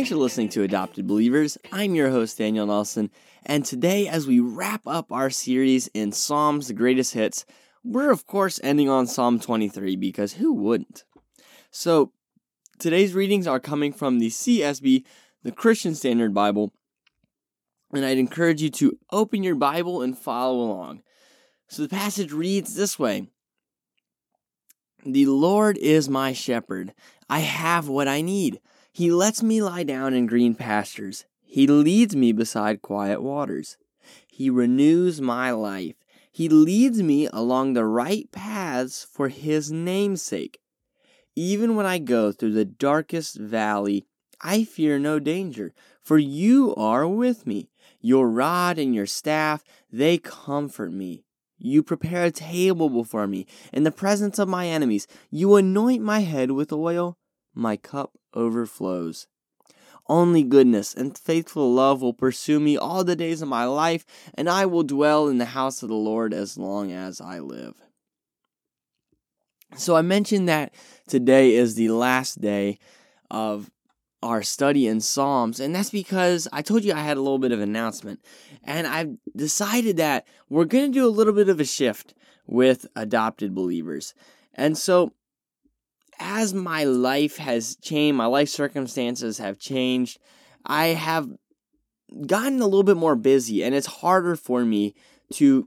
Thanks for listening to Adopted Believers. I'm your host, Daniel Nelson, and today, as we wrap up our series in Psalms, the greatest hits, we're of course ending on Psalm 23 because who wouldn't? So, today's readings are coming from the CSB, the Christian Standard Bible, and I'd encourage you to open your Bible and follow along. So, the passage reads this way The Lord is my shepherd, I have what I need. He lets me lie down in green pastures. He leads me beside quiet waters. He renews my life. He leads me along the right paths for His name's sake. Even when I go through the darkest valley, I fear no danger, for you are with me. Your rod and your staff, they comfort me. You prepare a table before me in the presence of my enemies. You anoint my head with oil. My cup overflows. Only goodness and faithful love will pursue me all the days of my life, and I will dwell in the house of the Lord as long as I live. So, I mentioned that today is the last day of our study in Psalms, and that's because I told you I had a little bit of announcement, and I've decided that we're going to do a little bit of a shift with adopted believers. And so, as my life has changed, my life circumstances have changed, I have gotten a little bit more busy and it's harder for me to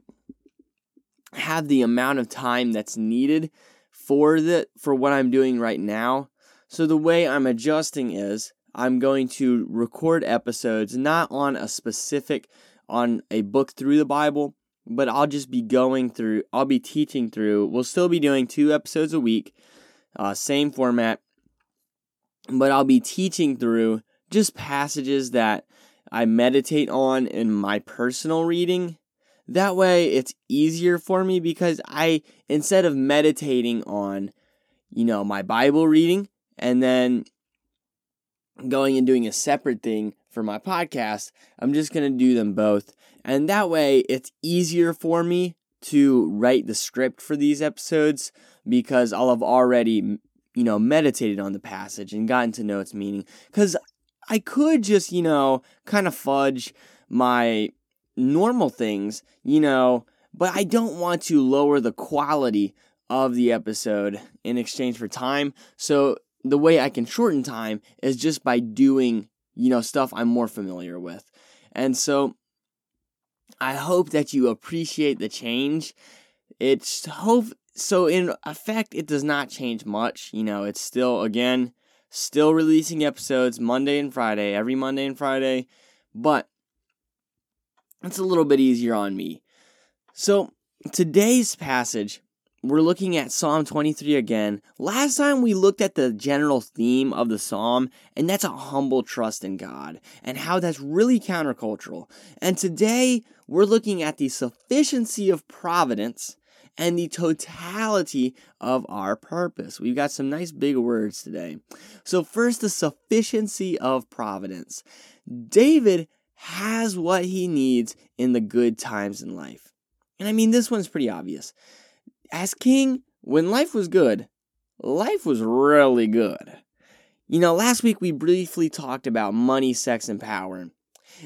have the amount of time that's needed for the for what I'm doing right now. So the way I'm adjusting is I'm going to record episodes not on a specific on a book through the Bible, but I'll just be going through I'll be teaching through. We'll still be doing two episodes a week uh, same format, but I'll be teaching through just passages that I meditate on in my personal reading. That way it's easier for me because I, instead of meditating on, you know, my Bible reading and then going and doing a separate thing for my podcast, I'm just going to do them both. And that way it's easier for me to write the script for these episodes because I'll have already, you know, meditated on the passage and gotten to know its meaning. Because I could just, you know, kind of fudge my normal things, you know, but I don't want to lower the quality of the episode in exchange for time. So the way I can shorten time is just by doing, you know, stuff I'm more familiar with. And so I hope that you appreciate the change. It's hope so in effect it does not change much you know it's still again still releasing episodes monday and friday every monday and friday but it's a little bit easier on me so today's passage we're looking at psalm 23 again last time we looked at the general theme of the psalm and that's a humble trust in god and how that's really countercultural and today we're looking at the sufficiency of providence and the totality of our purpose. We've got some nice big words today. So, first, the sufficiency of providence. David has what he needs in the good times in life. And I mean, this one's pretty obvious. As king, when life was good, life was really good. You know, last week we briefly talked about money, sex, and power.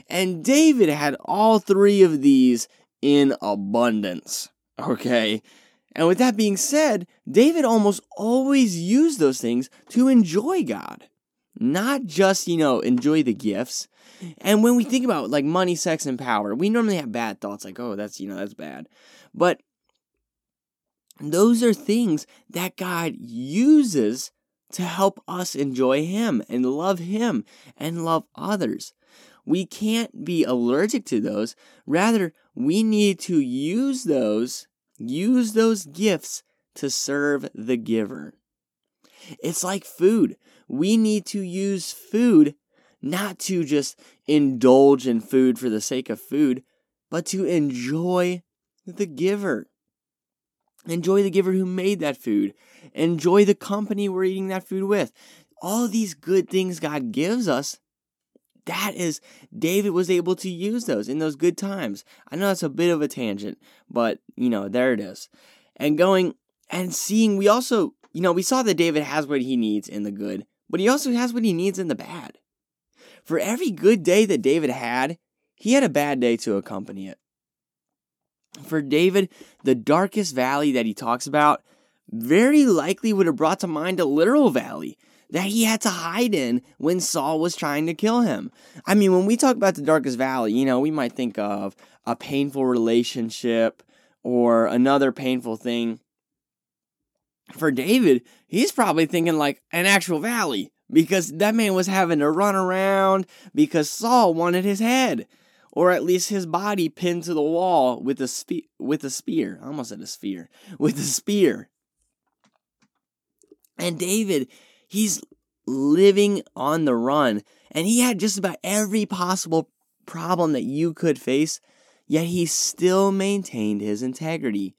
And David had all three of these in abundance. Okay. And with that being said, David almost always used those things to enjoy God, not just, you know, enjoy the gifts. And when we think about like money, sex, and power, we normally have bad thoughts like, oh, that's, you know, that's bad. But those are things that God uses to help us enjoy Him and love Him and love others. We can't be allergic to those. Rather, we need to use those Use those gifts to serve the giver. It's like food. We need to use food not to just indulge in food for the sake of food, but to enjoy the giver. Enjoy the giver who made that food. Enjoy the company we're eating that food with. All these good things God gives us that is, David was able to use those in those good times. I know that's a bit of a tangent, but you know, there it is. And going and seeing, we also, you know, we saw that David has what he needs in the good, but he also has what he needs in the bad. For every good day that David had, he had a bad day to accompany it. For David, the darkest valley that he talks about very likely would have brought to mind a literal valley that he had to hide in when Saul was trying to kill him. I mean, when we talk about the darkest valley, you know, we might think of a painful relationship or another painful thing. For David, he's probably thinking like an actual valley because that man was having to run around because Saul wanted his head or at least his body pinned to the wall with a spe- with a spear. I almost said a spear With a spear. And David, he's living on the run and he had just about every possible problem that you could face, yet he still maintained his integrity.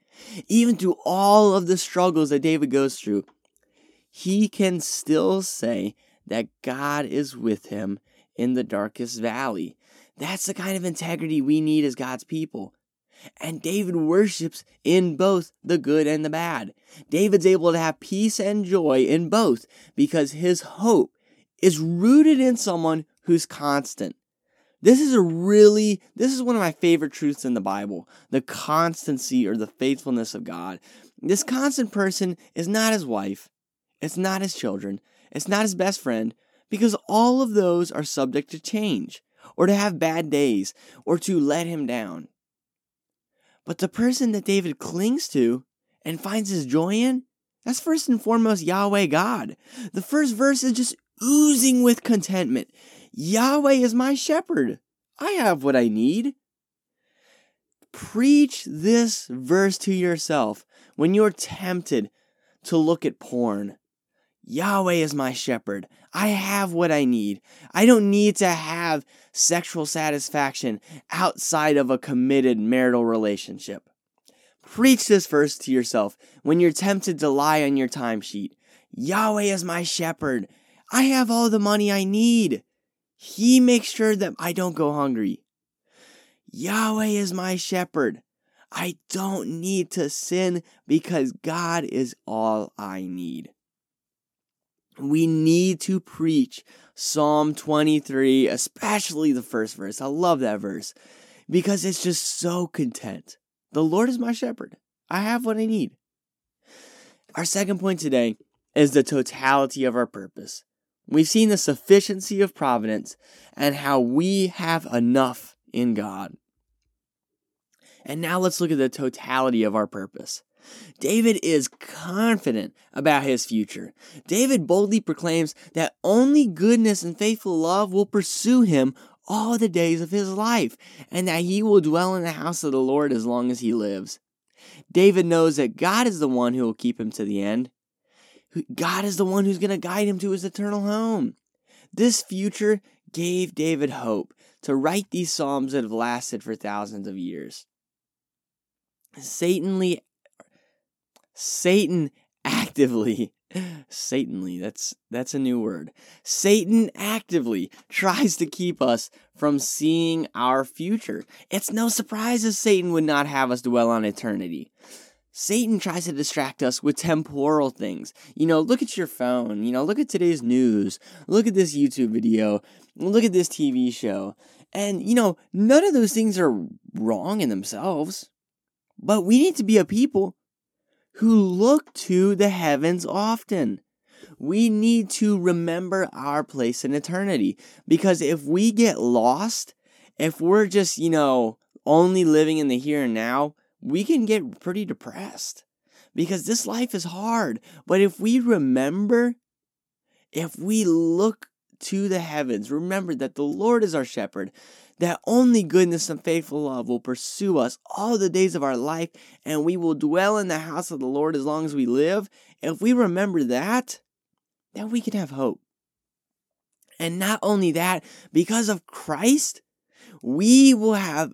Even through all of the struggles that David goes through, he can still say that God is with him in the darkest valley. That's the kind of integrity we need as God's people. And David worships in both the good and the bad. David's able to have peace and joy in both because his hope is rooted in someone who's constant. This is a really, this is one of my favorite truths in the Bible the constancy or the faithfulness of God. This constant person is not his wife, it's not his children, it's not his best friend, because all of those are subject to change, or to have bad days, or to let him down. But the person that David clings to and finds his joy in, that's first and foremost Yahweh God. The first verse is just oozing with contentment. Yahweh is my shepherd. I have what I need. Preach this verse to yourself when you're tempted to look at porn. Yahweh is my shepherd. I have what I need. I don't need to have sexual satisfaction outside of a committed marital relationship. Preach this verse to yourself when you're tempted to lie on your timesheet. Yahweh is my shepherd. I have all the money I need. He makes sure that I don't go hungry. Yahweh is my shepherd. I don't need to sin because God is all I need. We need to preach Psalm 23, especially the first verse. I love that verse because it's just so content. The Lord is my shepherd. I have what I need. Our second point today is the totality of our purpose. We've seen the sufficiency of providence and how we have enough in God. And now let's look at the totality of our purpose. David is confident about his future. David boldly proclaims that only goodness and faithful love will pursue him all the days of his life, and that he will dwell in the house of the Lord as long as he lives. David knows that God is the one who will keep him to the end. God is the one who's going to guide him to his eternal home. This future gave David hope to write these psalms that have lasted for thousands of years. Satanly Satan actively Satanly, that's that's a new word. Satan actively tries to keep us from seeing our future. It's no surprise that Satan would not have us dwell on eternity. Satan tries to distract us with temporal things. You know, look at your phone, you know, look at today's news, look at this YouTube video, look at this TV show. And, you know, none of those things are wrong in themselves. But we need to be a people who look to the heavens often. We need to remember our place in eternity because if we get lost, if we're just, you know, only living in the here and now, we can get pretty depressed because this life is hard. But if we remember, if we look to the heavens, remember that the Lord is our shepherd, that only goodness and faithful love will pursue us all the days of our life, and we will dwell in the house of the Lord as long as we live. If we remember that, then we can have hope. And not only that, because of Christ, we will have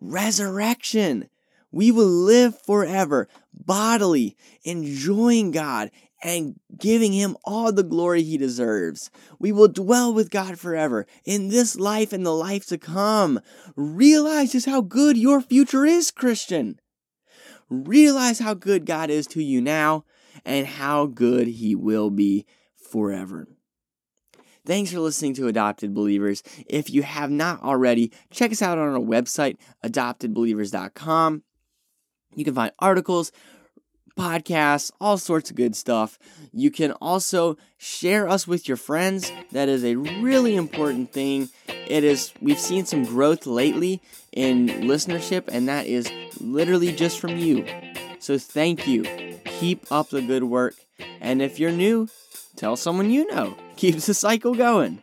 resurrection. We will live forever, bodily, enjoying God and giving him all the glory he deserves. We will dwell with God forever in this life and the life to come. Realize just how good your future is, Christian. Realize how good God is to you now and how good he will be forever. Thanks for listening to Adopted Believers. If you have not already, check us out on our website, adoptedbelievers.com. You can find articles, podcasts, all sorts of good stuff. You can also share us with your friends. That is a really important thing. It is we've seen some growth lately in listenership and that is literally just from you. So thank you. Keep up the good work. And if you're new, tell someone you know. Keeps the cycle going.